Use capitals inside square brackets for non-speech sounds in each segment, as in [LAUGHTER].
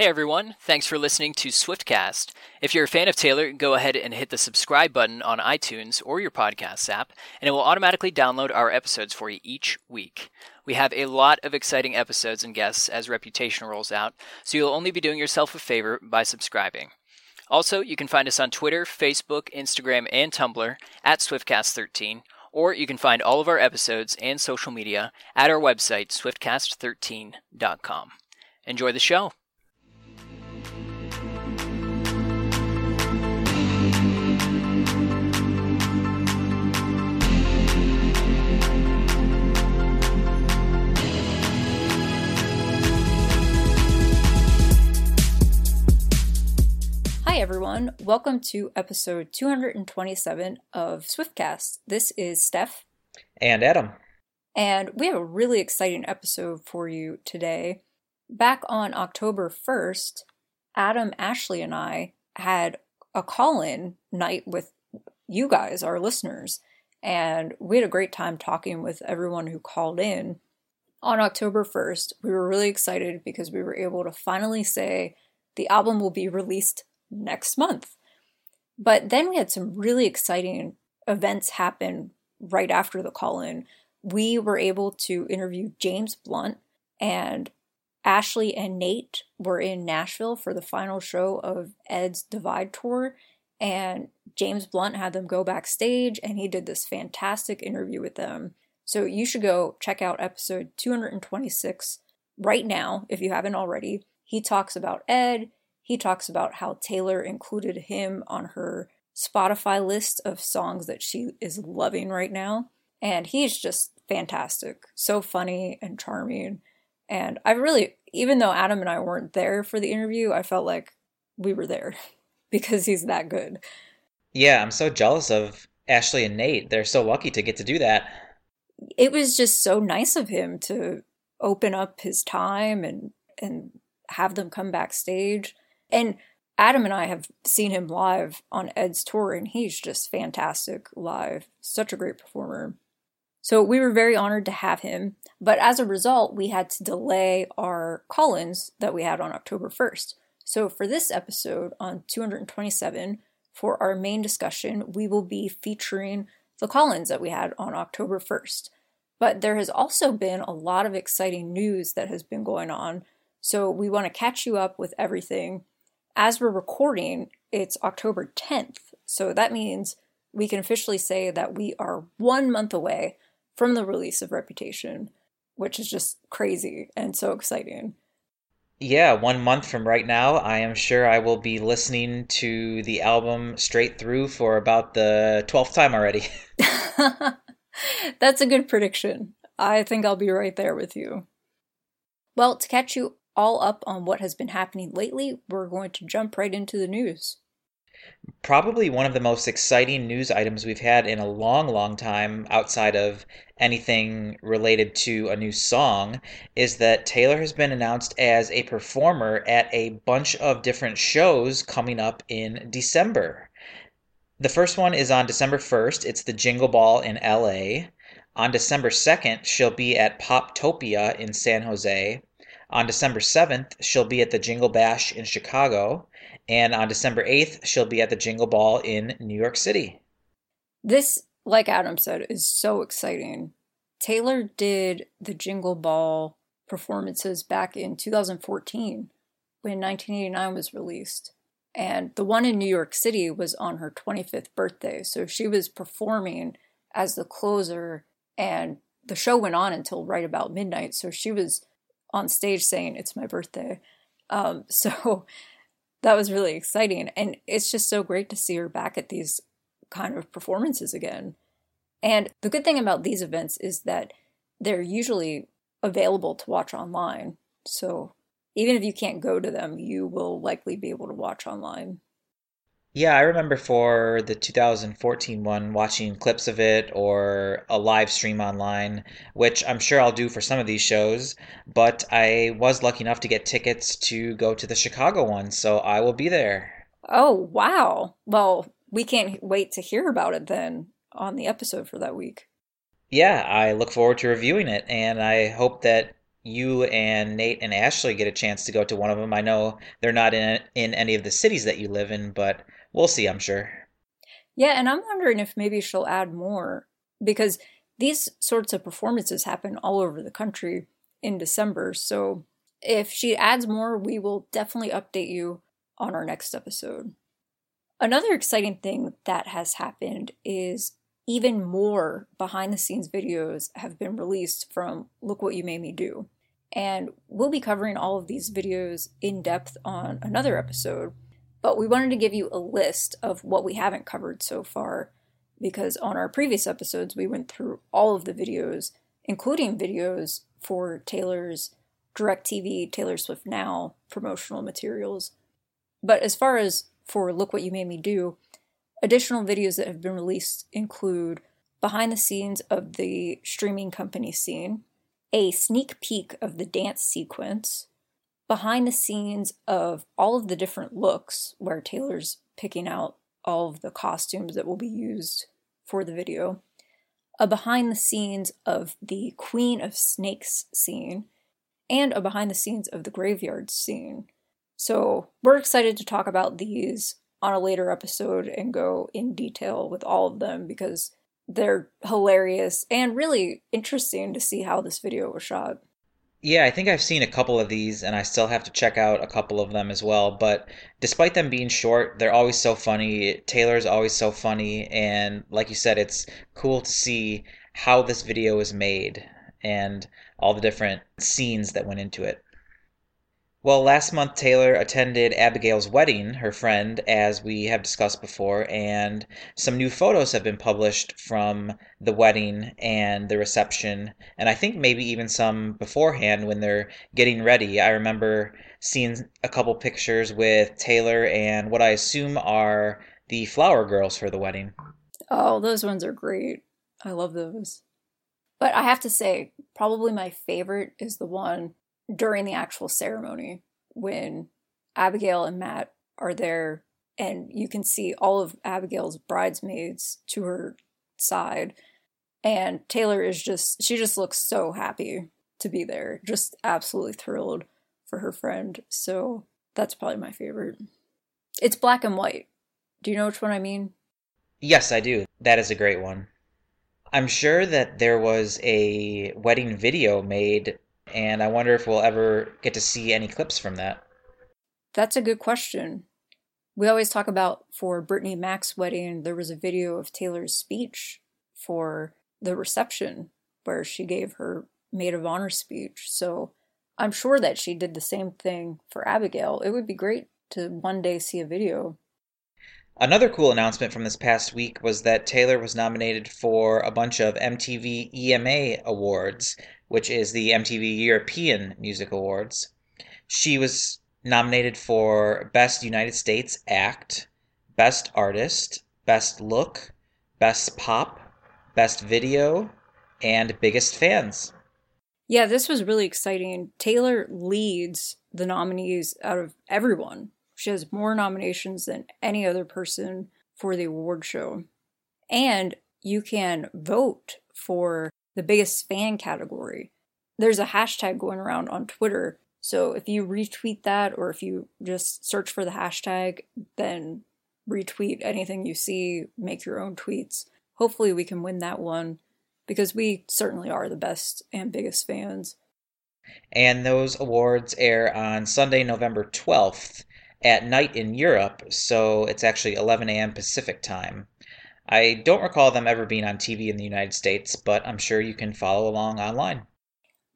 Hey everyone, thanks for listening to Swiftcast. If you're a fan of Taylor, go ahead and hit the subscribe button on iTunes or your podcast app, and it will automatically download our episodes for you each week. We have a lot of exciting episodes and guests as Reputation rolls out, so you'll only be doing yourself a favor by subscribing. Also, you can find us on Twitter, Facebook, Instagram, and Tumblr at Swiftcast13, or you can find all of our episodes and social media at our website, swiftcast13.com. Enjoy the show. Hi, everyone. Welcome to episode 227 of Swiftcast. This is Steph. And Adam. And we have a really exciting episode for you today. Back on October 1st, Adam, Ashley, and I had a call in night with you guys, our listeners. And we had a great time talking with everyone who called in. On October 1st, we were really excited because we were able to finally say the album will be released next month. But then we had some really exciting events happen right after the call in. We were able to interview James Blunt, and Ashley and Nate were in Nashville for the final show of Ed's Divide Tour. And James Blunt had them go backstage, and he did this fantastic interview with them. So you should go check out episode 226 right now if you haven't already. He talks about Ed, he talks about how Taylor included him on her Spotify list of songs that she is loving right now. And he's just fantastic. So funny and charming. And I really, even though Adam and I weren't there for the interview, I felt like we were there [LAUGHS] because he's that good. Yeah, I'm so jealous of Ashley and Nate. They're so lucky to get to do that. It was just so nice of him to open up his time and and have them come backstage. And Adam and I have seen him live on Ed's tour, and he's just fantastic live. Such a great performer. So we were very honored to have him, but as a result, we had to delay our call ins that we had on October 1st. So for this episode on 227, for our main discussion, we will be featuring the call ins that we had on October 1st. But there has also been a lot of exciting news that has been going on, so we want to catch you up with everything as we're recording, it's October 10th. So that means we can officially say that we are one month away from the release of Reputation, which is just crazy and so exciting. Yeah, one month from right now, I am sure I will be listening to the album straight through for about the 12th time already. [LAUGHS] [LAUGHS] That's a good prediction. I think I'll be right there with you. Well, to catch you all up on what has been happening lately, we're going to jump right into the news. Probably one of the most exciting news items we've had in a long, long time outside of anything related to a new song is that Taylor has been announced as a performer at a bunch of different shows coming up in December. The first one is on December 1st. It's the Jingle Ball in LA. On December 2nd, she'll be at Poptopia in San Jose. On December 7th, she'll be at the Jingle Bash in Chicago. And on December 8th, she'll be at the Jingle Ball in New York City. This, like Adam said, is so exciting. Taylor did the Jingle Ball performances back in 2014 when 1989 was released. And the one in New York City was on her 25th birthday. So she was performing as the closer, and the show went on until right about midnight. So she was on stage saying it's my birthday. Um, [LAUGHS] so that was really exciting. And it's just so great to see her back at these kind of performances again. And the good thing about these events is that they're usually available to watch online. So even if you can't go to them, you will likely be able to watch online. Yeah, I remember for the 2014 one watching clips of it or a live stream online, which I'm sure I'll do for some of these shows. But I was lucky enough to get tickets to go to the Chicago one, so I will be there. Oh, wow. Well, we can't wait to hear about it then on the episode for that week. Yeah, I look forward to reviewing it, and I hope that you and Nate and Ashley get a chance to go to one of them. I know they're not in in any of the cities that you live in, but we'll see, I'm sure. Yeah, and I'm wondering if maybe she'll add more because these sorts of performances happen all over the country in December. So if she adds more, we will definitely update you on our next episode. Another exciting thing that has happened is even more behind the scenes videos have been released from Look What You Made Me Do. And we'll be covering all of these videos in depth on another episode, but we wanted to give you a list of what we haven't covered so far because on our previous episodes we went through all of the videos, including videos for Taylor's DirecTV Taylor Swift Now promotional materials. But as far as for Look What You Made Me Do, additional videos that have been released include behind the scenes of the streaming company scene, a sneak peek of the dance sequence, behind the scenes of all of the different looks where Taylor's picking out all of the costumes that will be used for the video, a behind the scenes of the Queen of Snakes scene, and a behind the scenes of the graveyard scene. So we're excited to talk about these on a later episode and go in detail with all of them because they're hilarious and really interesting to see how this video was shot. Yeah, I think I've seen a couple of these and I still have to check out a couple of them as well. But despite them being short, they're always so funny. Taylor's always so funny. And like you said, it's cool to see how this video is made and all the different scenes that went into it. Well, last month Taylor attended Abigail's wedding, her friend, as we have discussed before, and some new photos have been published from the wedding and the reception, and I think maybe even some beforehand when they're getting ready. I remember seeing a couple pictures with Taylor and what I assume are the flower girls for the wedding. Oh, those ones are great. I love those. But I have to say, probably my favorite is the one during the actual ceremony when Abigail and Matt are there and you can see all of Abigail's bridesmaids to her side. And Taylor is just she just looks so happy to be there just absolutely thrilled for her friend. So that's probably my favorite. It's black and white. Do you know which one I mean? Yes, I do. That is a great one. I'm sure that there was a wedding video made and I wonder if we'll ever get to see any clips from that. That's a good question. We always talk about for Britany Maack's wedding, there was a video of Taylor's speech for the reception where she gave her maid of honor speech. So I'm sure that she did the same thing for Abigail. It would be great to one day see a video. Another cool announcement from this past week was that Taylor was nominated for a bunch of MTV EMA awards, which is the MTV European Music Awards. She was nominated for Best United States Act, Best Artist, Best Look, Best Pop, Best Video, and Biggest Fans. Yeah, this was really exciting. Taylor leads the nominees out of everyone. She has more nominations than any other person for the award show. And you can vote for the biggest fan category. There's a hashtag going around on Twitter. So if you retweet that or if you just search for the hashtag, then retweet anything you see, make your own tweets. Hopefully, we can win that one because we certainly are the best and biggest fans. And those awards air on Sunday, November 12th at night in Europe, so it's actually 11 a.m. Pacific time. I don't recall them ever being on TV in the United States, but I'm sure you can follow along online.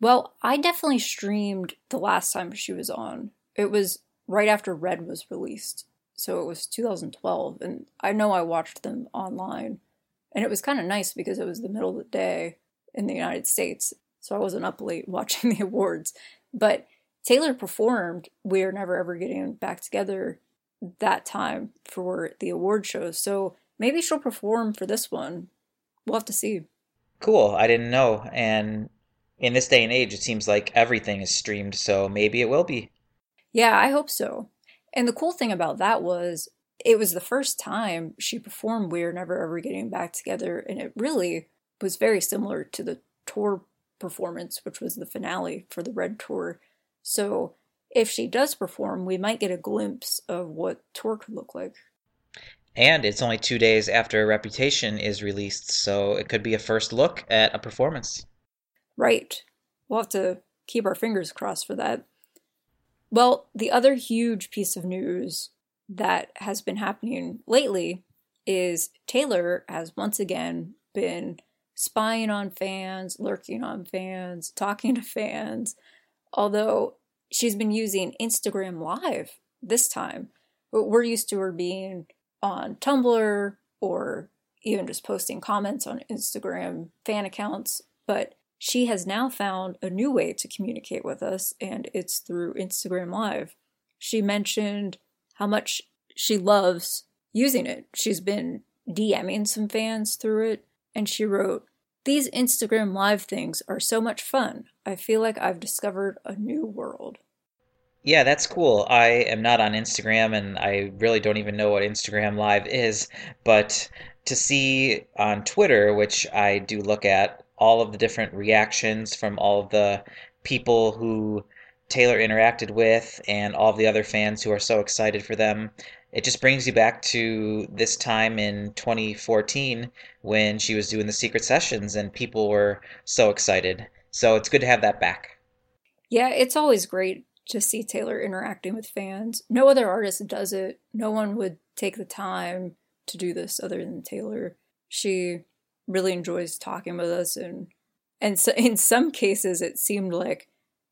Well, I definitely streamed the last time she was on. It was right after Red was released. So it was 2012, and I know I watched them online. And it was kind of nice because it was the middle of the day in the United States, so I wasn't up late [LAUGHS] watching the awards. But Taylor performed We're Never Ever Getting Back Together that time for the award shows. So maybe she'll perform for this one. We'll have to see. Cool. I didn't know. And in this day and age, it seems like everything is streamed, so maybe it will be. Yeah, I hope so. And the cool thing about that was it was the first time she performed We're Never Ever Getting Back Together, and it really was very similar to the tour performance, which was the finale for the Red Tour. So if she does perform, we might get a glimpse of what tour could look like. And it's only two days after Reputation is released, so it could be a first look at a performance. Right. We'll have to keep our fingers crossed for that. Well, the other huge piece of news that has been happening lately is Taylor has once again been spying on fans, lurking on fans, [LAUGHS] talking to fans, although she's been using Instagram Live this time. We're used to her being on Tumblr or even just posting comments on Instagram fan accounts, but she has now found a new way to communicate with us, and it's through Instagram Live. She mentioned how much she loves using it. She's been DMing some fans through it, and she wrote, These Instagram Live things are so much fun. I feel like I've discovered a new world. Yeah, that's cool. I am not on Instagram and I really don't even know what Instagram Live is, but to see on Twitter, which I do look at, all of the different reactions from all of the people who Taylor interacted with and all of the other fans who are so excited for them. It just brings you back to this time in 2014 when she was doing the secret sessions and people were so excited. So it's good to have that back. Yeah, it's always great to see Taylor interacting with fans. No other artist does it. No one would take the time to do this other than Taylor. She really enjoys talking with us and and so in some cases it seemed like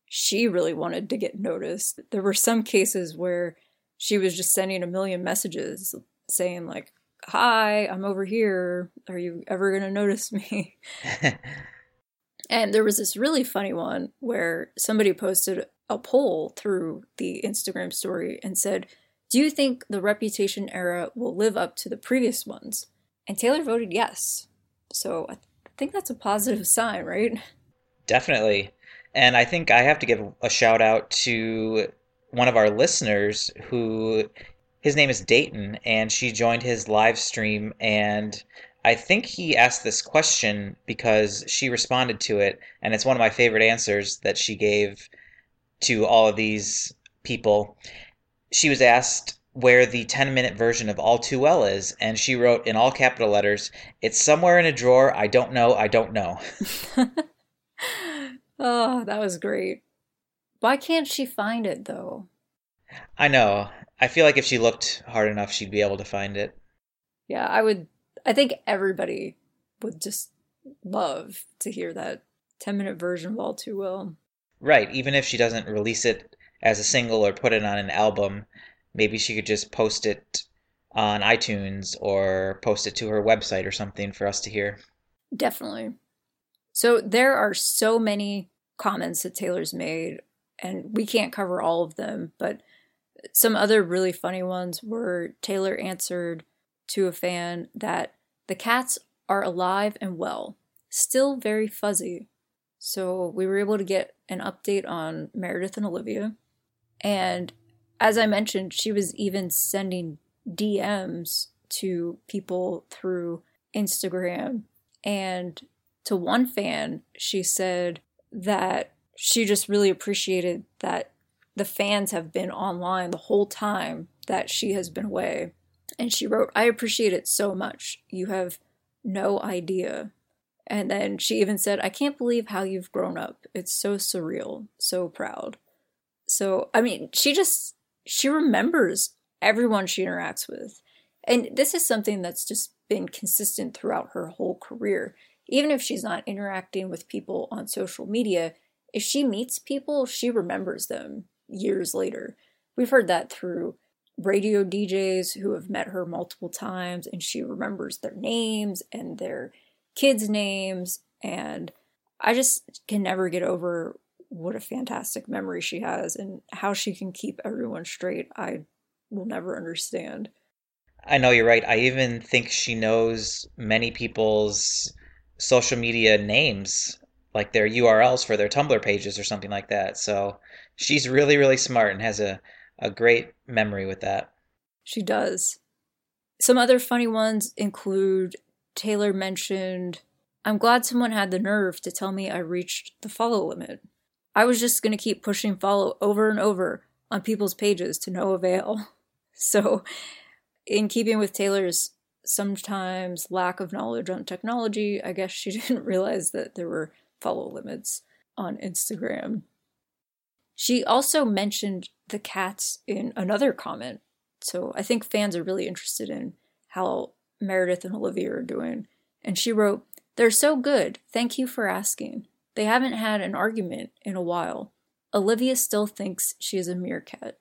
she really wanted to get noticed. There were some cases where she was just sending a million messages saying like, "Hi, I'm over here. Are you ever going to notice me?" [LAUGHS] and there was this really funny one where somebody posted a poll through the Instagram story and said, Do you think the Reputation era will live up to the previous ones? And Taylor voted yes. So I think that's a positive sign, right? Definitely. And I think I have to give a shout out to one of our listeners who his name is Dayton and she joined his live stream and I think he asked this question because she responded to it and it's one of my favorite answers that she gave to all of these people, she was asked where the 10 minute version of All Too Well is, and she wrote in all capital letters, It's somewhere in a drawer. I don't know. I don't know. [LAUGHS] [LAUGHS] oh, that was great. Why can't she find it, though? I know. I feel like if she looked hard enough, she'd be able to find it. Yeah, I would. I think everybody would just love to hear that 10 minute version of All Too Well. Right, even if she doesn't release it as a single or put it on an album, maybe she could just post it on iTunes or post it to her website or something for us to hear. Definitely. So there are so many comments that Taylor's made, and we can't cover all of them, but some other really funny ones were Taylor answered to a fan that the cats are alive and well, still very fuzzy. So we were able to get an update on Meredith and Olivia. And as I mentioned, she was even sending DMs to people through Instagram. And to one fan, she said that she just really appreciated that the fans have been online the whole time that she has been away. And she wrote, I appreciate it so much. You have no idea. And then she even said, I can't believe how you've grown up. It's so surreal, so proud. So, I mean, she just, she remembers everyone she interacts with. And this is something that's just been consistent throughout her whole career. Even if she's not interacting with people on social media, if she meets people, she remembers them years later. We've heard that through radio DJs who have met her multiple times, and she remembers their names and their kids' names, and I just can never get over what a fantastic memory she has and how she can keep everyone straight. I will never understand. I know you're right. I even think she knows many people's social media names, like their URLs for their Tumblr pages or something like that. So she's really, really smart and has a, a great memory with that. She does. Some other funny ones include Taylor mentioned I'm glad someone had the nerve to tell me I reached the follow limit. I was just going to keep pushing follow over and over on people's pages to no avail. [LAUGHS] So, in keeping with Taylor's sometimes lack of knowledge on technology, I guess she [LAUGHS] didn't realize that there were follow limits on Instagram. She also mentioned the cats in another comment. So I think fans are really interested in how Meredith and Olivia are doing. And she wrote, They're so good. Thank you for asking. They haven't had an argument in a while. Olivia still thinks she is a meerkat.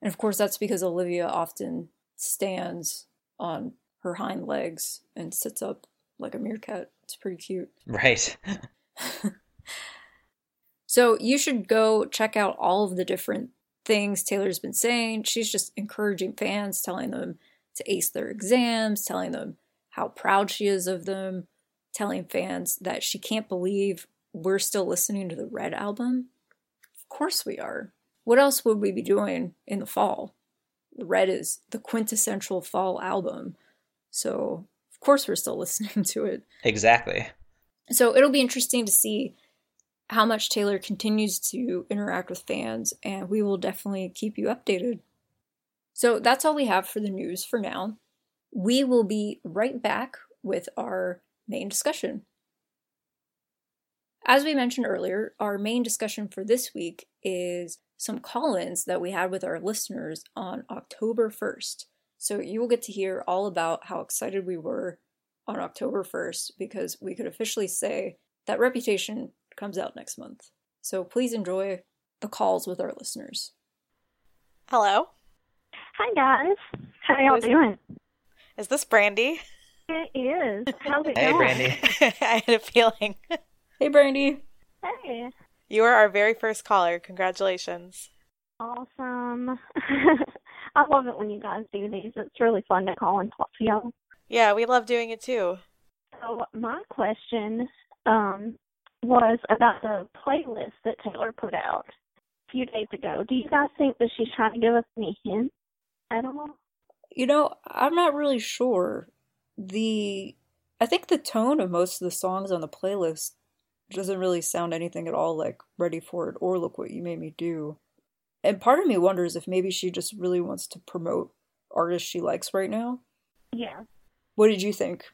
And of course, that's because Olivia often stands on her hind legs and sits up like a meerkat. It's pretty cute. [LAUGHS] Right. so you should go check out all of the different things Taylor's been saying. She's just encouraging fans, telling them to ace their exams, telling them how proud she is of them, telling fans that she can't believe we're still listening to the Red album. Of course we are. What else would we be doing in the fall? The Red is the quintessential fall album. So, of course, we're still [LAUGHS] listening to it. Exactly. So, it'll be interesting to see how much Taylor continues to interact with fans, and we will definitely keep you updated. So that's all we have for the news for now. We will be right back with our main discussion. As we mentioned earlier, our main discussion for this week is some call ins that we had with our listeners on October 1st. So you will get to hear all about how excited we were on October 1st because we could officially say that Reputation comes out next month. So please enjoy the calls with our listeners. Hello. Hi guys. How y'all doing? Is this Brandy? It is. How's it hey, going? Brandy. [LAUGHS] I had a feeling. Hey, Brandy. Hey. You are our very first caller. Congratulations. Awesome. [LAUGHS] I love it when you guys do these. It's really fun to call and talk to y'all. Yeah, we love doing it too. So my question um, was about the playlist that Taylor put out a few days ago. Do you guys think that she's trying to give us any hints at all? You know, I'm not really sure. The I think the tone of most of the songs on the playlist doesn't really sound anything at all like Ready for It or Look What You Made Me Do. And part of me wonders if maybe she just really wants to promote artists she likes right now. Yeah. What did you think?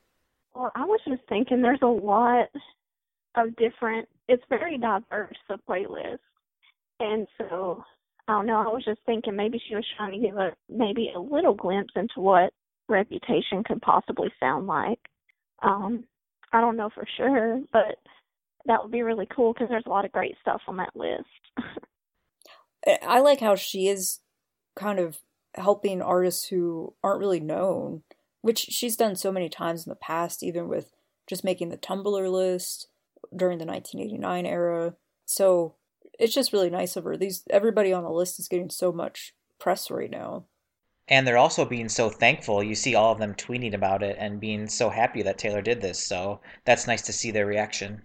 Well, I was just thinking there's a lot of different it's very diverse the playlist. And so I don't know, I was just thinking maybe she was trying to give a maybe a little glimpse into what reputation could possibly sound like. Um I don't know for sure, but that would be really cool because there's a lot of great stuff on that list. [LAUGHS] I like how she is kind of helping artists who aren't really known, which she's done so many times in the past, even with just making the Tumblr list during the 1989 era. So it's just really nice of her. These everybody on the list is getting so much press right now. And they're also being so thankful. You see all of them tweeting about it and being so happy that Taylor did this. So that's nice to see their reaction.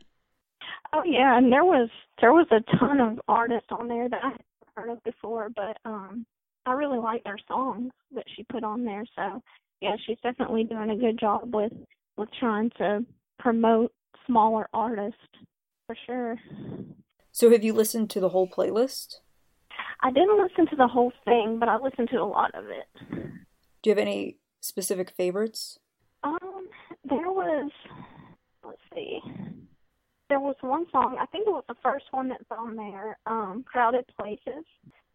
Oh yeah, and there was there was a ton of artists on there that I hadn't heard of before, but um I really like their songs that she put on there. So yeah, she's definitely doing a good job with with trying to promote smaller artists for sure. So have you listened to the whole playlist? I didn't listen to the whole thing, but I listened to a lot of it. Do you have any specific favorites? Um, there was let's see. There was one song, I think it was the first one that's on there, um, Crowded Places.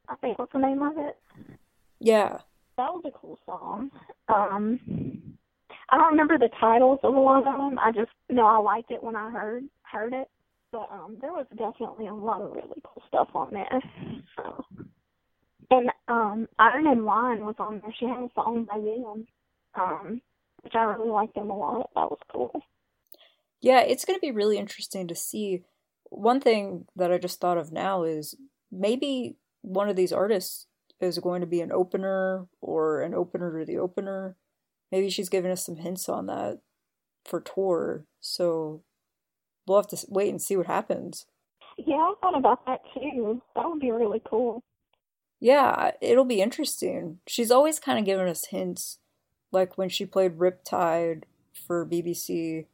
I think was the name of it. Yeah. That was a cool song. Um I don't remember the titles of a lot of them. I just know I liked it when I heard heard it. But um there was definitely a lot of really cool stuff on there. So and um Iron and Wine was on there. She had a song by them. Um which I really liked them a lot. That was cool. Yeah, it's going to be really interesting to see. One thing that I just thought of now is maybe one of these artists is going to be an opener or an opener to the opener. Maybe she's giving us some hints on that for tour. So we'll have to wait and see what happens. Yeah, I thought about that too. That would be really cool. Yeah, it'll be interesting. She's always kind of given us hints, like when she played Riptide for BBC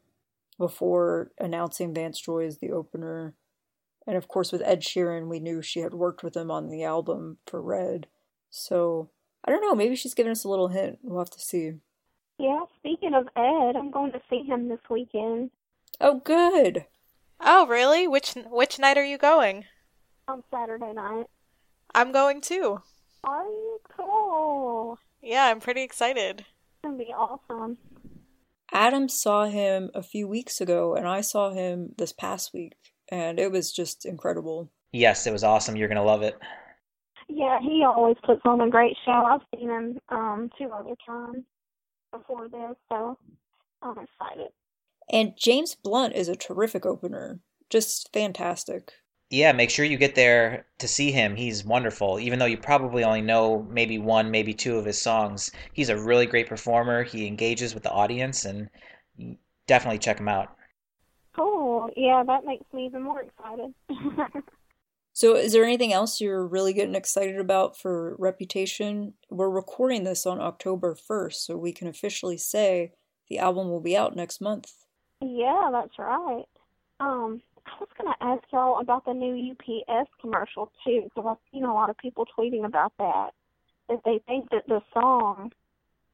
before announcing Vance Joy as the opener. And of course, with Ed Sheeran, we knew she had worked with him on the album for Red. So I don't know, maybe she's giving us a little hint. We'll have to see. Yeah, speaking of Ed, I'm going to see him this weekend Oh, good. Oh, really? Which which night are you going? on Saturday night. I'm going too. Are you cool? Yeah, I'm pretty excited. It's gonna be awesome. Adam saw him a few weeks ago, and I saw him this past week, and it was just incredible. Yes, it was awesome. You're gonna love it. Yeah, he always puts on a great show. I've seen him um two other times before this, so I'm excited. And James Blunt is a terrific opener. Just fantastic. Yeah, make sure you get there to see him. He's wonderful. Even though you probably only know maybe one, maybe two of his songs, he's a really great performer. He engages with the audience, and definitely check him out. Cool. Yeah, that makes me even more excited. [LAUGHS] So, is there anything else you're really getting excited about for Reputation? We're recording this on October 1st, so we can officially say the album will be out next month. Yeah, that's right. Um, I was gonna ask y'all about the new UPS commercial too, because I've seen a lot of people tweeting about that. That they think that the song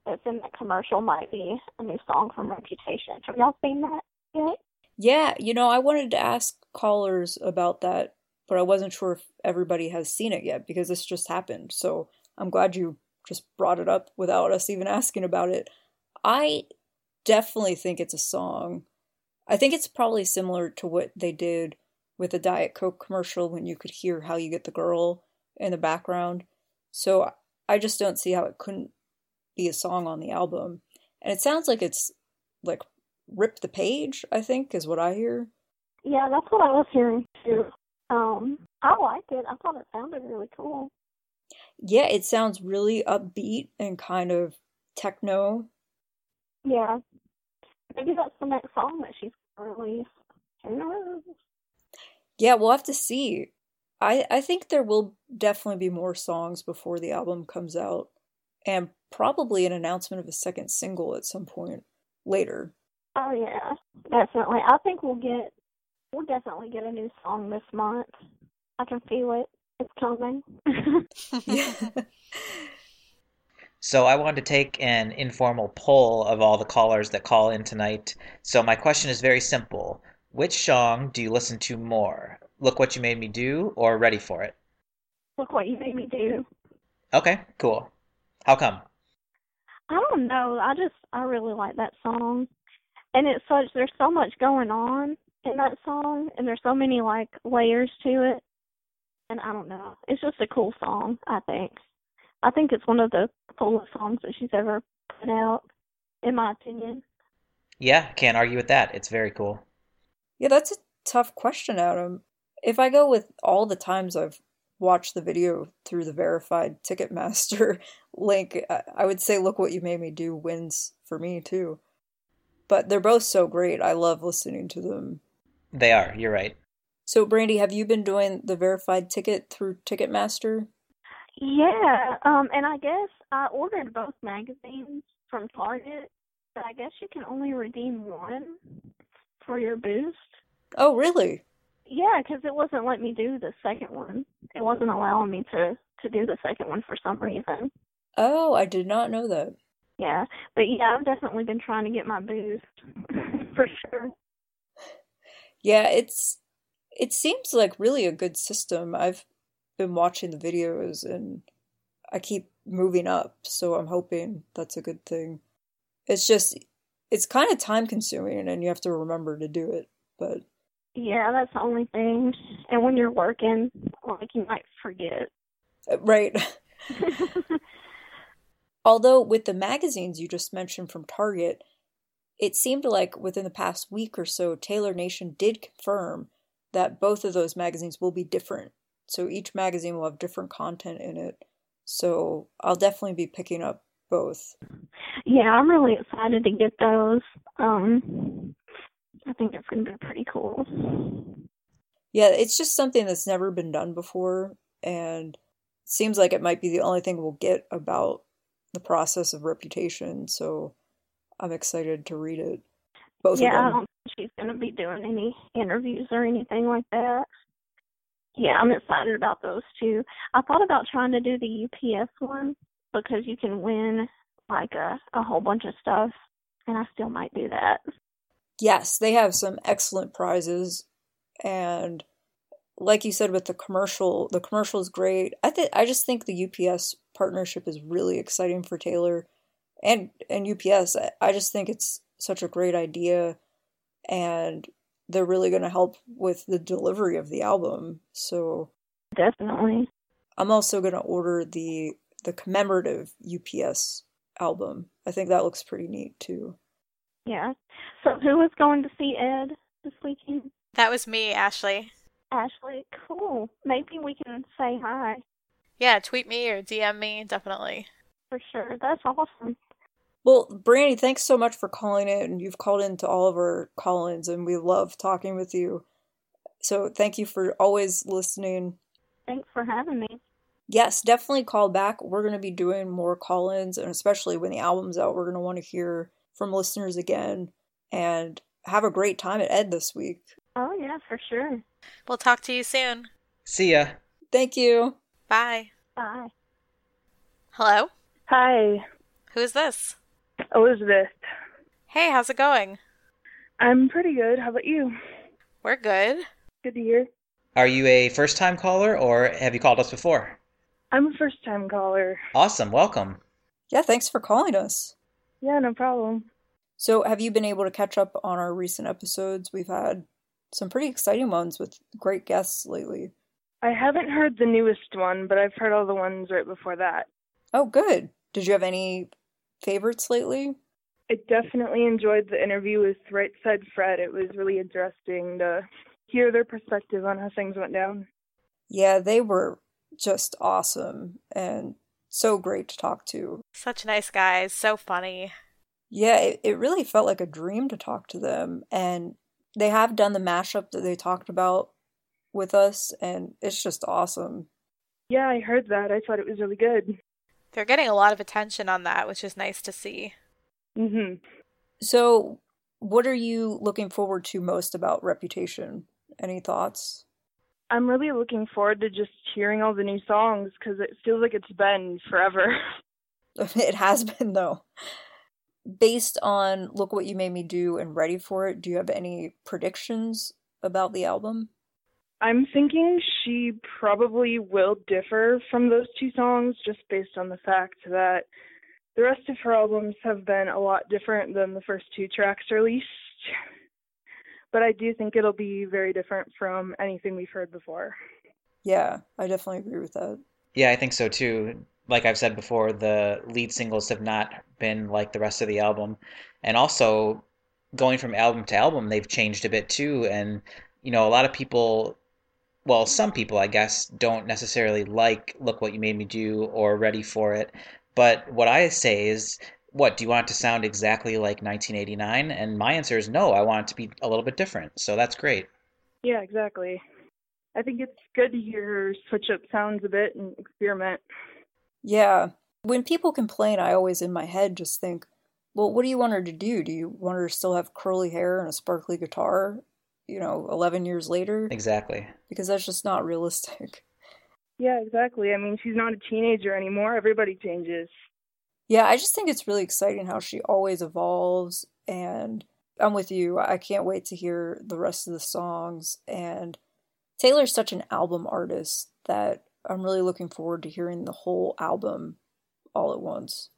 that's in that commercial might be a new song from Reputation. Have y'all seen that yet? Yeah, you know, I wanted to ask callers about that, but I wasn't sure if everybody has seen it yet because this just happened. So I'm glad you just brought it up without us even asking about it. I definitely think it's a song. I think it's probably similar to what they did with the Diet Coke commercial when you could hear how you get the girl in the background. So I just don't see how it couldn't be a song on the album. And it sounds like it's like rip the page, I think, is what I hear. Yeah, that's what I was hearing too. Um, I liked it. I thought it sounded really cool. Yeah, it sounds really upbeat and kind of techno. Yeah. Maybe that's the next song that she's gonna release. Who knows? Yeah, we'll have to see. I I think there will definitely be more songs before the album comes out and probably an announcement of a second single at some point later. Oh yeah, definitely. I think we'll get we'll definitely get a new song this month. I can feel it. It's coming. [LAUGHS] [LAUGHS] So I wanted to take an informal poll of all the callers that call in tonight. So my question is very simple. Which song do you listen to more? Look What You Made Me Do or Ready for It? Look what you made me do. Okay, cool. How come? I don't know. I just I really like that song. And it's such there's so much going on in that song and there's so many like layers to it. And I don't know. It's just a cool song, I think. I think it's one of the coolest songs that she's ever put out, in my opinion. Yeah, can't argue with that. It's very cool. Yeah, that's a tough question, Adam. If I go with all the times I've watched the video through the verified Ticketmaster [LAUGHS] link, I I would say Look What You Made Me Do wins for me too. But they're both so great. I love listening to them. They are, you're right. So, Brandy, have you been doing the verified ticket through Ticketmaster? Yeah, um, and I guess I ordered both magazines from Target, but I guess you can only redeem one for your boost. Oh, really? Yeah, because it wasn't letting me do the second one. It wasn't allowing me to to do the second one for some reason. Oh, I did not know that. Yeah, but yeah, I've definitely been trying to get my boost [LAUGHS] for sure. Yeah, it's it seems like really a good system. I've been watching the videos and I keep moving up, so I'm hoping that's a good thing. It's just it's kind of time consuming and you have to remember to do it, but Yeah, that's the only thing. And when you're working, like you might forget. uh, right. [LAUGHS] Although with the magazines you just mentioned from Target, it seemed like within the past week or so Taylor Nation did confirm that both of those magazines will be different. So each magazine will have different content in it. So I'll definitely be picking up both. Yeah, I'm really excited to get those. Um, I think it's gonna be pretty cool. Yeah, it's just something that's never been done before and seems like it might be the only thing we'll get about the process of reputation, so I'm excited to read it. Both yeah, I of them. don't think she's going to be doing any interviews or anything like that. Yeah, I'm excited about those too. I thought about trying to do the UPS one because you can win like a a whole bunch of stuff, and I still might do that. Yes, they have some excellent prizes, and like you said with the commercial, the commercial is great. I think I just think the UPS partnership is really exciting for Taylor and and UPS. I, I just think it's such a great idea, and they're really going to help with the delivery of the album. So Definitely. I'm also going to order the the commemorative UPS album. I think that looks pretty neat too. Yeah. So who was going to see Ed this weekend? That was me, Ashley. Ashley. Cool. Maybe we can say hi Yeah, tweet me or DM me, definitely. for sure. That's awesome. Well, Brandy, thanks so much for calling in. You've called into all of our call-ins, and we love talking with you. So thank you for always listening. Thanks for having me. Yes, definitely call back. We're going to be doing more call-ins, and especially when the album's out, we're going to want to hear from listeners again. And have a great time at Ed this week. Oh yeah, for sure. We'll talk to you soon. See ya. Thank you. Bye. Bye. Hello? Hi, Who's this? Elizabeth. Hey, how's it going? I'm pretty good. How about you? We're good. Good to hear. Are you a first time caller or have you called us before? I'm a first time caller. Awesome. Welcome. Yeah, thanks for calling us. Yeah, no problem. So, have you been able to catch up on our recent episodes? We've had some pretty exciting ones with great guests lately. I haven't heard the newest one, but I've heard all the ones right before that. Oh, good. Did you have any favorites lately? I definitely enjoyed the interview with Right Said Fred. It was really interesting to hear their perspective on how things went down. Yeah, they were just awesome and so great to talk to. Such nice guys. So funny. Yeah, it, it really felt like a dream to talk to them. And they have done the mashup that they talked about with us, and it's just awesome. Yeah, I heard that. I thought it was really good. They're getting a lot of attention on that, which is nice to see. Mhm. So, what are you looking forward to most about Reputation? Any thoughts? I'm really looking forward to just hearing all the new songs because it feels like it's been forever. [LAUGHS] [LAUGHS] It has been, though. Based on Look What You Made Me Do and Ready for It, do you have any predictions about the album? I'm thinking she probably will differ from those two songs just based on the fact that the rest of her albums have been a lot different than the first two tracks released. [LAUGHS] But I do think it'll be very different from anything we've heard before. Yeah, I definitely agree with that. Yeah, I think so too. Like I've said before, the lead singles have not been like the rest of the album. And also, going from album to album, they've changed a bit too. And, you know, a lot of people, well, some people, I guess, don't necessarily like Look What You Made Me Do or Ready for It. But what I say is, what, do you want it to sound exactly like 1989? And my answer is no, I want it to be a little bit different. So that's great. Yeah, exactly. I think it's good to hear her switch up sounds a bit and experiment. Yeah. When people complain, I always in my head just think, well, what do you want her to do? Do you want her to still have curly hair and a sparkly guitar, you know, 11 years later? Exactly. Because that's just not realistic. Yeah, exactly. I mean, she's not a teenager anymore. Everybody changes. Yeah, I just think it's really exciting how she always evolves. And I'm with you. I can't wait to hear the rest of the songs. And Taylor's such an album artist that I'm really looking forward to hearing the whole album all at once.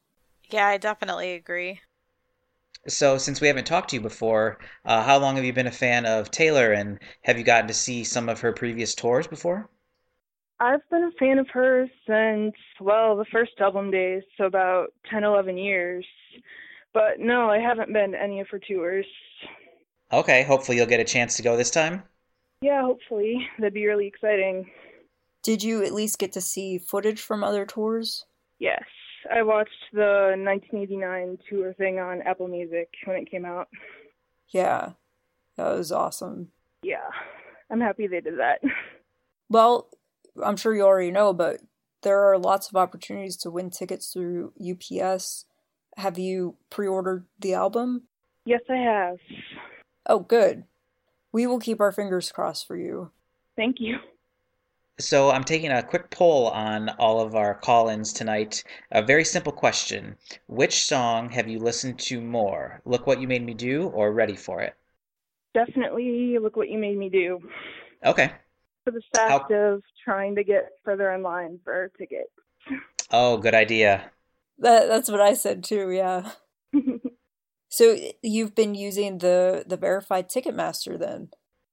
Yeah, I definitely agree. So, since we haven't talked to you before, uh, how long have you been a fan of Taylor, and have you gotten to see some of her previous tours before? I've been a fan of hers since, well, the first album days, so about 10, 11 years. But no, I haven't been to any of her tours. Okay, hopefully you'll get a chance to go this time. Yeah, hopefully. That'd be really exciting. Did you at least get to see footage from other tours? Yes. I watched the 1989 tour thing on Apple Music when it came out. Yeah, that was awesome. Yeah, I'm happy they did that. [LAUGHS] Well, I'm sure you already know, but there are lots of opportunities to win tickets through UPS. Have you pre ordered the album? Yes, I have. Oh, good. We will keep our fingers crossed for you. Thank you. So I'm taking a quick poll on all of our call-ins tonight. A very simple question. Which song have you listened to more? Look What You Made Me Do or Ready for It? Definitely look what you made me do. Okay. For the fact of trying to get further in line for tickets. Oh, good idea. That that's what I said too, yeah. [LAUGHS] so you've been using the the verified Ticketmaster then?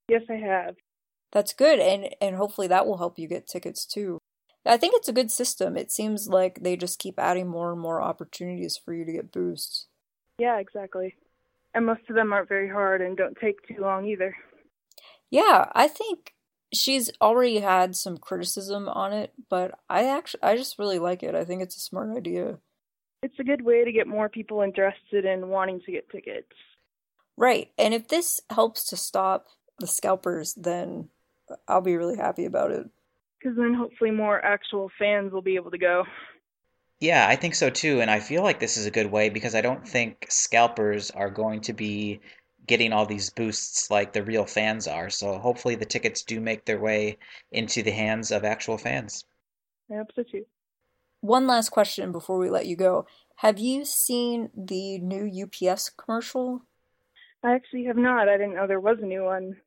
yes, I have. That's good and and hopefully that will help you get tickets too. I think it's a good system. It seems like they just keep adding more and more opportunities for you to get boosts. Yeah, exactly. And most of them aren't very hard and don't take too long either. Yeah, I think she's already had some criticism on it, but I actually I just really like it. I think it's a smart idea. It's a good way to get more people interested in wanting to get tickets. Right. And if this helps to stop the scalpers, then I'll be really happy about it. Because then hopefully more actual fans will be able to go. Yeah, I think so too, and I feel like this is a good way because I don't think scalpers are going to be getting all these boosts like the real fans are. So hopefully the tickets do make their way into the hands of actual fans. I hope so too. One last question before we let you go. Have you seen the new UPS commercial? I actually have not. I didn't know there was a new one.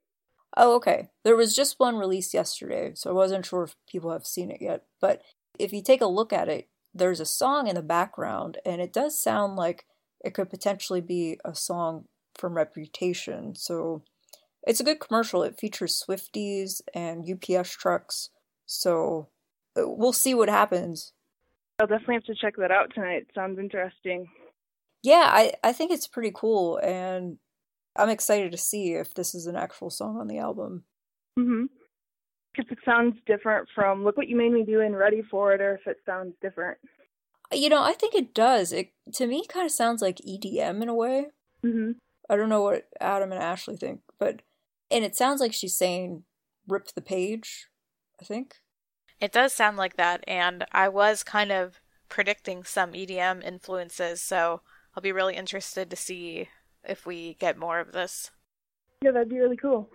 Oh, okay. There was just one released yesterday, so I wasn't sure if people have seen it yet. But if you take a look at it, there's a song in the background, and it does sound like it could potentially be a song from Reputation. So it's a good commercial. It features Swifties and UPS trucks. So uh, we'll see what happens. I'll definitely have to check that out tonight. Sounds interesting. Yeah, I, I think it's pretty cool, and I'm excited to see if this is an actual song on the album. Mm-hmm. If it sounds different from "Look What You Made Me Do" and "Ready for It," or if it sounds different. You know, I think it does. It to me kind of sounds like EDM in a way. Mm-hmm. I don't know what Adam and Ashley think, but and it sounds like she's saying "rip the page." I think. It does sound like that, and I was kind of predicting some EDM influences, so I'll be really interested to see if we get more of this. Yeah, that'd be really cool.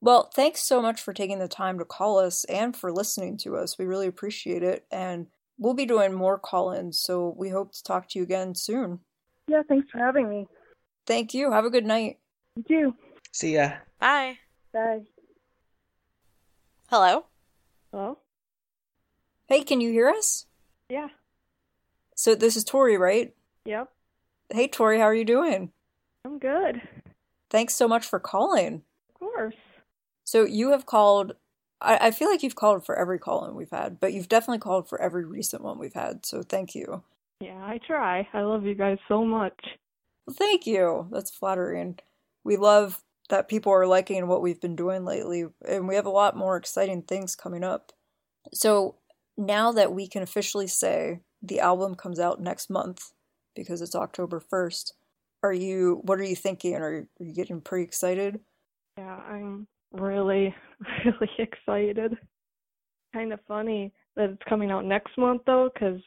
Well, thanks so much for taking the time to call us and for listening to us. We really appreciate it, and we'll be doing more call-ins, so we hope to talk to you again soon. Yeah, thanks for having me. Thank you. Have a good night. You too. See ya. Bye. Bye. Hello? Hello? Hey, can you hear us? Yeah. So this is Tori, right? Yep. Hey, Tori, how are you doing? I'm good. Thanks so much for calling. Of course. So you have called. I, I feel like you've called for every call in we've had, but you've definitely called for every recent one we've had. So thank you. Yeah, I try. I love you guys so much. Well, thank you. That's flattering. We love that people are liking what we've been doing lately, and we have a lot more exciting things coming up. So now that we can officially say the album comes out next month because it's October 1st, are you what are you thinking? Are you, are you getting pretty excited? Yeah, I'm really, [LAUGHS] really excited. Kind of funny that it's coming out next month though, because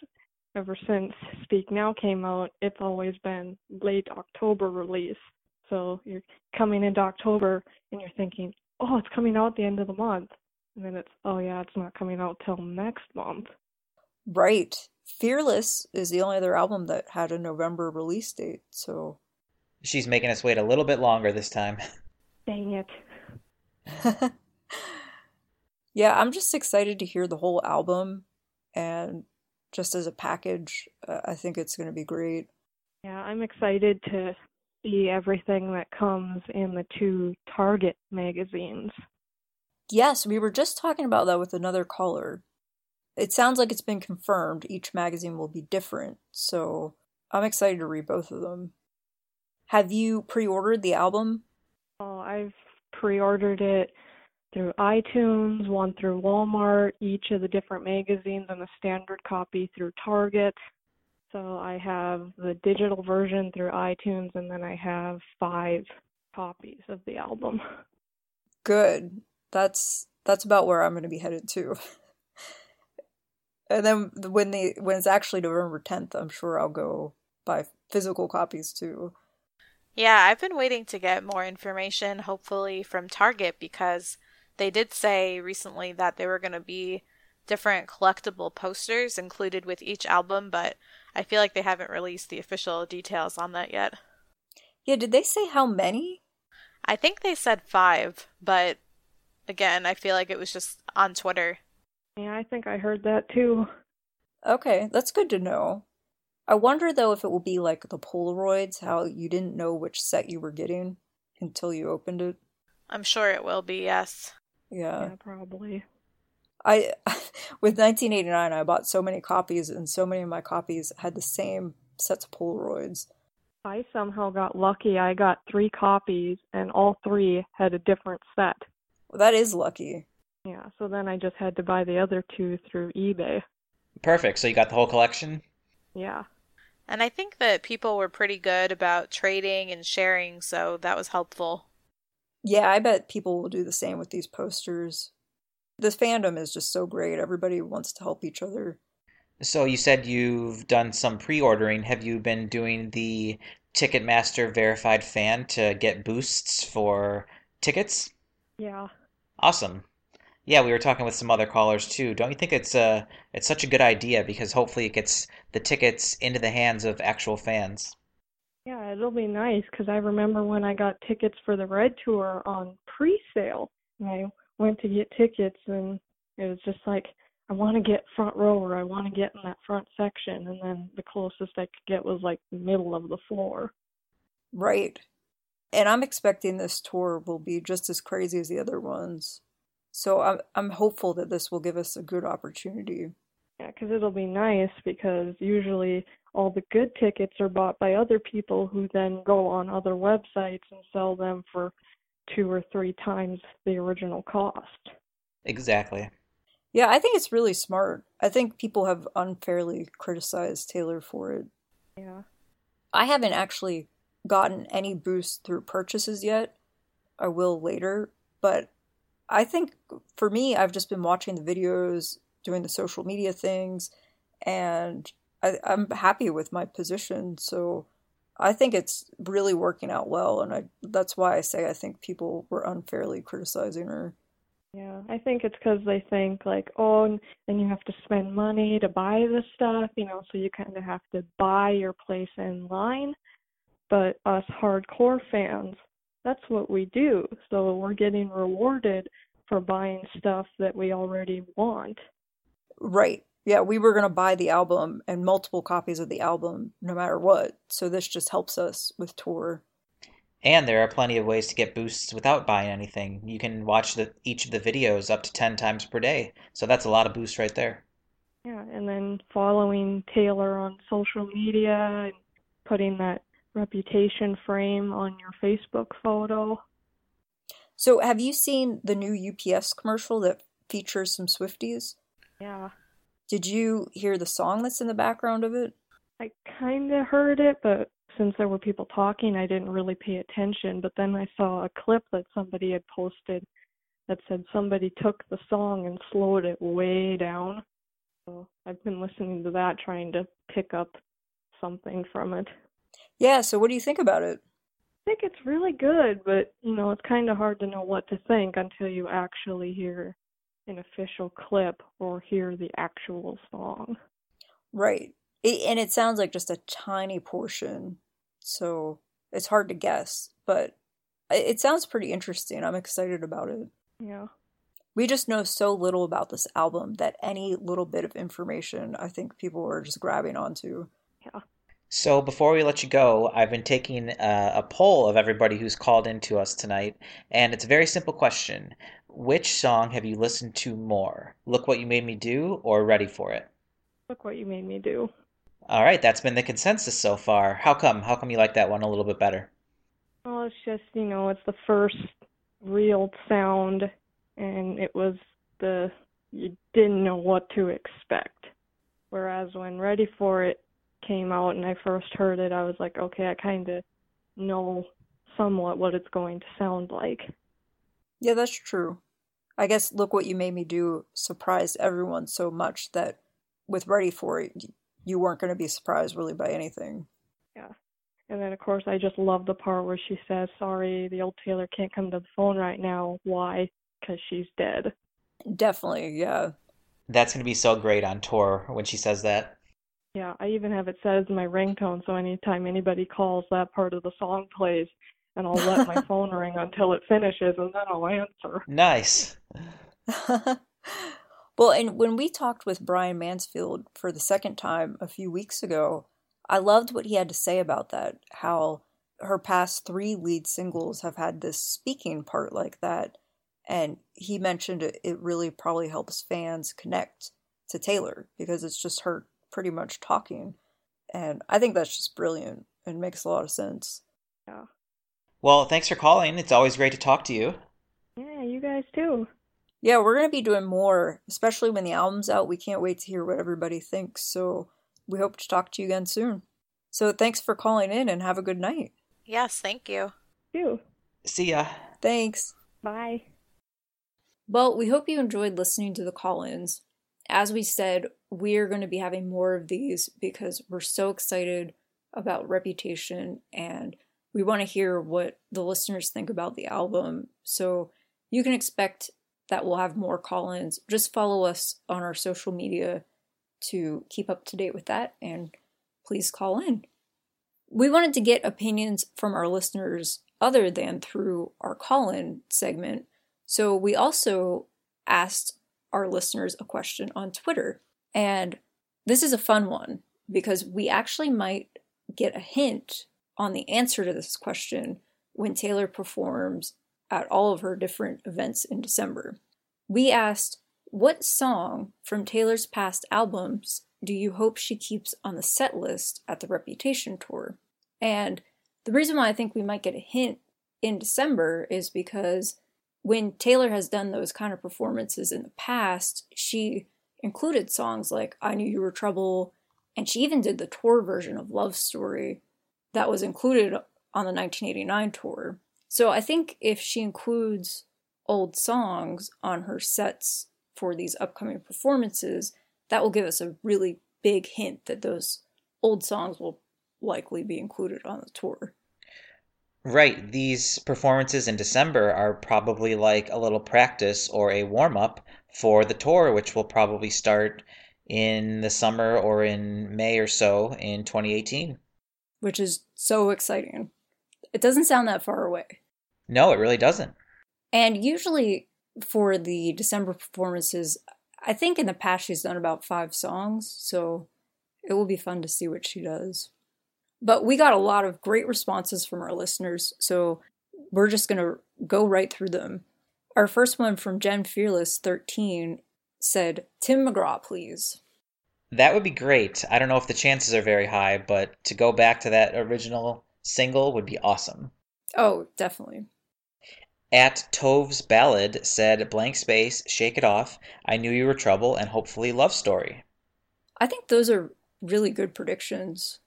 ever since Speak Now came out, it's always been late October release. So you're coming into October and you're thinking, oh, it's coming out at the end of the month. And then it's, oh yeah, it's not coming out till next month. Right. Fearless is the only other album that had a November release date, so She's making us wait a little bit longer this time. [LAUGHS] Dang it. [LAUGHS] yeah, I'm just excited to hear the whole album and just as a package, uh, I think it's going to be great. Yeah, I'm excited to see everything that comes in the two Target magazines. Yes, we were just talking about that with another caller. It sounds like it's been confirmed each magazine will be different, so I'm excited to read both of them. Have you pre ordered the album? Oh, I've pre ordered it through iTunes, one through Walmart, each of the different magazines, and the standard copy through Target. So I have the digital version through iTunes, and then I have five copies of the album. Good. That's that's about where I'm going to be headed too. and then when the when it's actually November 10th, I'm sure I'll go buy physical copies too. Yeah, I've been waiting to get more information, hopefully from Target, because they did say recently that there were going to be different collectible posters included with each album, but I feel like they haven't released the official details on that yet. Yeah, did they say how many? I think they said five, but again, I feel like it was just on Twitter. Yeah, I think I heard that too. Okay, that's good to know. I wonder though if it will be like the Polaroids, how you didn't know which set you were getting until you opened it. I'm sure it will be, yes. Yeah. Yeah, probably. I [LAUGHS] with 1989 I bought so many copies and so many of my copies had the same sets of Polaroids. I somehow got lucky. I got three copies, and all three had a different set. Well, that is lucky. Yeah, so then I just had to buy the other two through eBay. Perfect. So you got the whole collection? Yeah. And I think that people were pretty good about trading and sharing, so that was helpful. Yeah, I bet people will do the same with these posters. This fandom is just so great. Everybody wants to help each other. So you said you've done some pre-ordering. Have you been doing the Ticketmaster verified fan to get boosts for tickets? Yeah. Awesome. Yeah, we were talking with some other callers too. Don't you think it's uh it's such a good idea because hopefully it gets the tickets into the hands of actual fans. Yeah, it'll be nice because I remember when I got tickets for the Red Tour on pre-sale. And I went to get tickets and it was just like I want to get front row or I want to get in that front section and then the closest I could get was like middle of the floor. Right. And I'm expecting this tour will be just as crazy as the other ones. So I'm I'm hopeful that this will give us a good opportunity. Yeah, because it'll be nice because usually all the good tickets are bought by other people who then go on other websites and sell them for two or three times the original cost. Exactly. Yeah, I think it's really smart. I think people have unfairly criticized Taylor for it. Yeah. I haven't actually gotten any boost through purchases yet. I will later, but I think for me, I've just been watching the videos, doing the social media things, and I, I'm happy with my position. So I think it's really working out well, and I that's why I say I think people were unfairly criticizing her. Yeah, I think it's because they think like, oh, then you have to spend money to buy the stuff, you know, so you kind of have to buy your place in line. But us hardcore fans, that's what we do. So we're getting rewarded for buying stuff that we already want. Right. Yeah, we were going to buy the album and multiple copies of the album no matter what. So this just helps us with tour. And there are plenty of ways to get boosts without buying anything. You can watch the, each of the videos up to 10 times per day. So that's a lot of boosts right there. Yeah, and then following Taylor on social media and putting that reputation frame on your Facebook photo. So have you seen the new UPS commercial that features some Swifties? Yeah. Did you hear the song that's in the background of it? I kind of heard it, but since there were people talking, I didn't really pay attention. But then I saw a clip that somebody had posted that said somebody took the song and slowed it way down. So I've been listening to that, trying to pick up something from it. Yeah, so what do you think about it? I think it's really good, but you know, it's kind of hard to know what to think until you actually hear an official clip or hear the actual song. Right. It, and it sounds like just a tiny portion, so it's hard to guess, but it sounds pretty interesting. I'm excited about it. Yeah. We just know so little about this album that any little bit of information, I think people are just grabbing onto. Yeah. So before we let you go, I've been taking a, a poll of everybody who's called in to us tonight, and it's a very simple question. Which song have you listened to more? Look What You Made Me Do or Ready for It? Look what you made me do. All right, that's been the consensus so far. How come? How come you like that one a little bit better? Well, it's just, you know, it's the first real sound and it was the you didn't know what to expect. Whereas when Ready for It came out and I first heard it, I was like, okay, I kind of know somewhat what it's going to sound like. Yeah, that's true. I guess Look What You Made Me Do surprised everyone so much that with Ready for It, you weren't going to be surprised really by anything. Yeah. And then, of course, I just love the part where she says, Sorry, the old Taylor can't come to the phone right now. Why? Because she's dead. Definitely, yeah. That's going to be so great on tour when she says that. Yeah, I even have it set as my ringtone, so anytime anybody calls, that part of the song plays, and I'll let my [LAUGHS] phone ring until it finishes, and then I'll answer. Nice. [LAUGHS] well, and when we talked with Brian Mansfield for the second time a few weeks ago, I loved what he had to say about that. How her past three lead singles have had this speaking part like that. And he mentioned it, it really probably helps fans connect to Taylor because it's just her pretty much talking. And I think that's just brilliant and makes a lot of sense. Yeah. Well, thanks for calling. It's always great to talk to you. Yeah, you guys too. Yeah, we're going to be doing more, especially when the album's out. We can't wait to hear what everybody thinks. So we hope to talk to you again soon. So thanks for calling in and have a good night. Yes, thank you. You. See ya. Thanks. Bye. Well, we hope you enjoyed listening to the call ins. As we said, we're going to be having more of these because we're so excited about Reputation and we want to hear what the listeners think about the album. So you can expect that we'll have more call ins. Just follow us on our social media to keep up to date with that and please call in. We wanted to get opinions from our listeners other than through our call in segment. So we also asked our listeners a question on Twitter. And this is a fun one because we actually might get a hint on the answer to this question when Taylor performs at all of her different events in December. We asked, What song from Taylor's past albums do you hope she keeps on the set list at the Reputation tour? And the reason why I think we might get a hint in December is because when Taylor has done those kind of performances in the past, she included songs like I Knew You Were Trouble, and she even did the tour version of Love Story that was included on the 1989 tour. So I think if she includes old songs on her sets for these upcoming performances, that will give us a really big hint that those old songs will likely be included on the tour. Right. These performances in December are probably like a little practice or a warm up for the tour, which will probably start in the summer or in May or so in 2018. Which is so exciting. It doesn't sound that far away. No, it really doesn't. And usually for the December performances, I think in the past she's done about five songs, so it will be fun to see what she does. But we got a lot of great responses from our listeners, so we're just going to go right through them. Our first one from Jen Fearless 13 said, Tim McGraw, please. That would be great. I don't know if the chances are very high, but to go back to that original single would be awesome. Oh, definitely. At Tove's Ballad said blank space, shake it off, I knew you were trouble, and hopefully love story. I think those are really good predictions.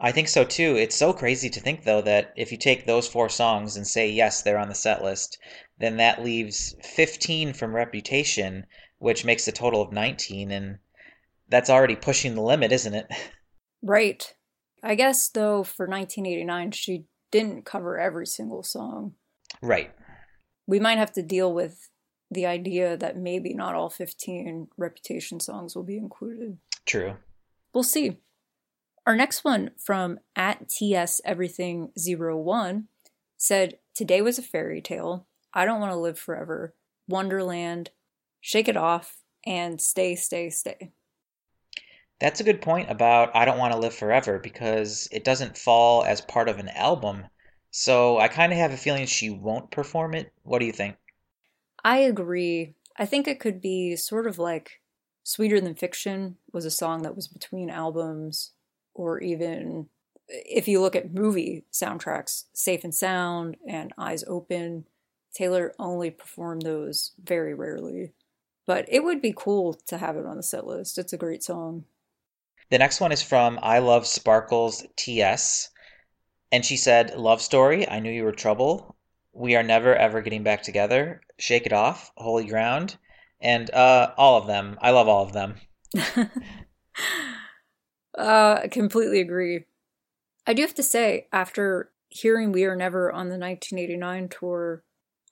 I think so too. It's so crazy to think though that if you take those four songs and say yes, they're on the set list, then that leaves 15 from Reputation, which makes a total of 19 and that's already pushing the limit, isn't it? [LAUGHS] Right. I guess though for 1989 she didn't cover every single song. Right. We might have to deal with the idea that maybe not all 15 Reputation songs will be included. True. We'll see. Our next one from at TS Everything 01 said, Today was a fairy tale. I don't want to live forever. Wonderland, Shake It Off, and Stay, Stay, Stay. That's a good point about I Don't Want to Live Forever because it doesn't fall as part of an album. So I kind of have a feeling she won't perform it. What do you think? I agree. I think it could be sort of like Sweeter Than Fiction was a song that was between albums or even if you look at movie soundtracks, Safe and Sound and Eyes Open, Taylor only performed those very rarely. But it would be cool to have it on the set list. It's a great song. The next one is from I Love Sparkles TS. And she said, Love Story, I Knew You Were Trouble. We Are Never Ever Getting Back Together. Shake It Off, Holy Ground. And uh, all of them. I love all of them. [LAUGHS] Uh, I completely agree. I do have to say, after hearing We Are Never on the 1989 tour,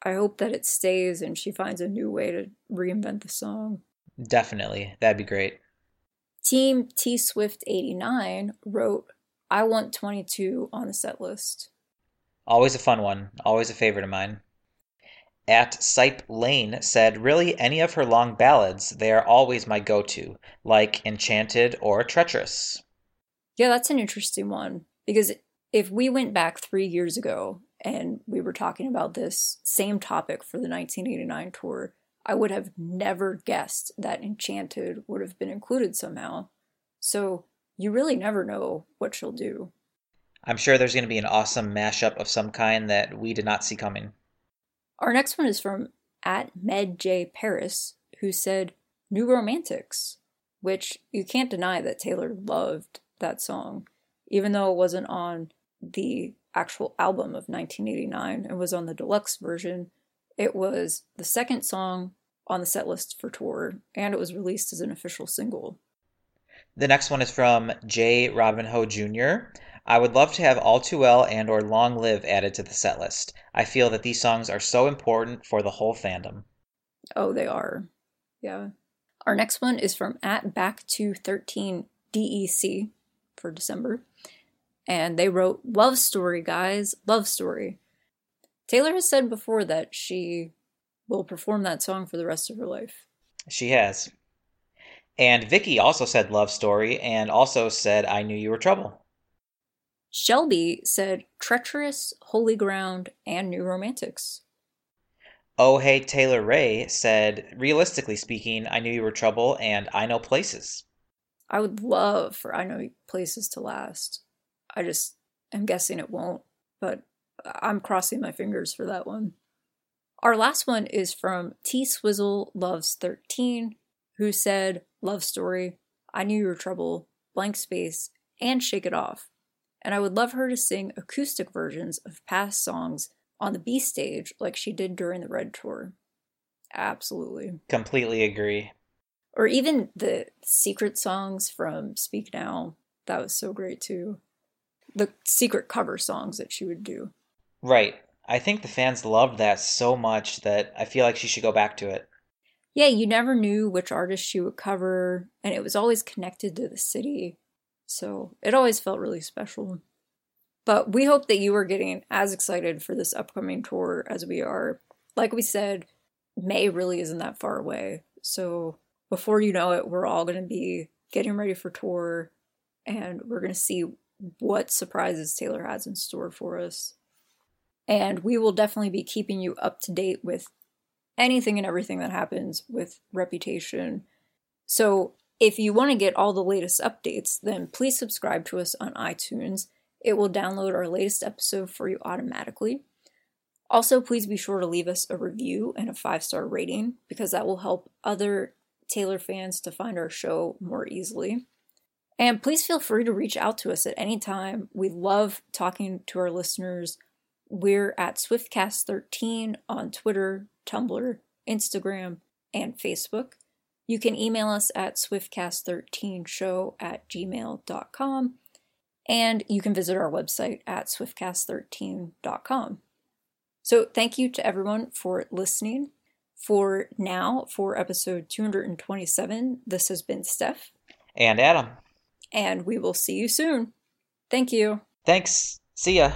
I hope that it stays and she finds a new way to reinvent the song. Definitely. That'd be great. Team T Swift 89 wrote I Want 22 on the set list. Always a fun one. Always a favorite of mine. At Sipe Lane said, Really, any of her long ballads, they are always my go to, like Enchanted or Treacherous. Yeah, that's an interesting one because if we went back three years ago and we were talking about this same topic for the 1989 tour, I would have never guessed that Enchanted would have been included somehow. So you really never know what she'll do. I'm sure there's going to be an awesome mashup of some kind that we did not see coming. Our next one is from at Med J Paris, who said New Romantics, which you can't deny that Taylor loved that song, even though it wasn't on the actual album of 1989 and was on the deluxe version. It was the second song on the set list for tour, and it was released as an official single. The next one is from J. Robinho Jr. I would love to have All Too Well and or Long Live added to the set list. I feel that these songs are so important for the whole fandom. Oh, they are. Yeah. Our next one is from at back to 13 DEC for December. And they wrote Love Story, guys. Love Story. Taylor has said before that she will perform that song for the rest of her life. She has. And Vicky also said Love Story and also said I Knew You Were Trouble. Shelby said Treacherous, Holy Ground, and New Romantics. Oh Hey Taylor Ray said, realistically speaking, I Knew You Were Trouble and I Know Places. I would love for I Know Places to last. I just am guessing it won't, but I'm crossing my fingers for that one. Our last one is from T Swizzle Loves 13, who said, Love Story, I Knew You Were Trouble, Blank Space, and Shake It Off. And I would love her to sing acoustic versions of past songs on the B stage like she did during the Red Tour. Absolutely. Completely agree. Or even the secret songs from Speak Now. That was so great too. The secret cover songs that she would do. Right. I think the fans loved that so much that I feel like she should go back to it. Yeah, you never knew which artist she would cover, and it was always connected to the city. So it always felt really special. But we hope that you are getting as excited for this upcoming tour as we are. Like we said, May really isn't that far away. So before you know it, we're all going to be getting ready for tour and we're going to see what surprises Taylor has in store for us. And we will definitely be keeping you up to date with anything and everything that happens with Reputation. So if you want to get all the latest updates, then please subscribe to us on iTunes. It will download our latest episode for you automatically. Also, please be sure to leave us a review and a five star rating because that will help other Taylor fans to find our show more easily. And please feel free to reach out to us at any time. We love talking to our listeners. We're at SwiftCast13 on Twitter, Tumblr, Instagram, and Facebook. You can email us at swiftcast13show at gmail.com. And you can visit our website at swiftcast13.com. So, thank you to everyone for listening. For now, for episode 227, this has been Steph. And Adam. And we will see you soon. Thank you. Thanks. See ya.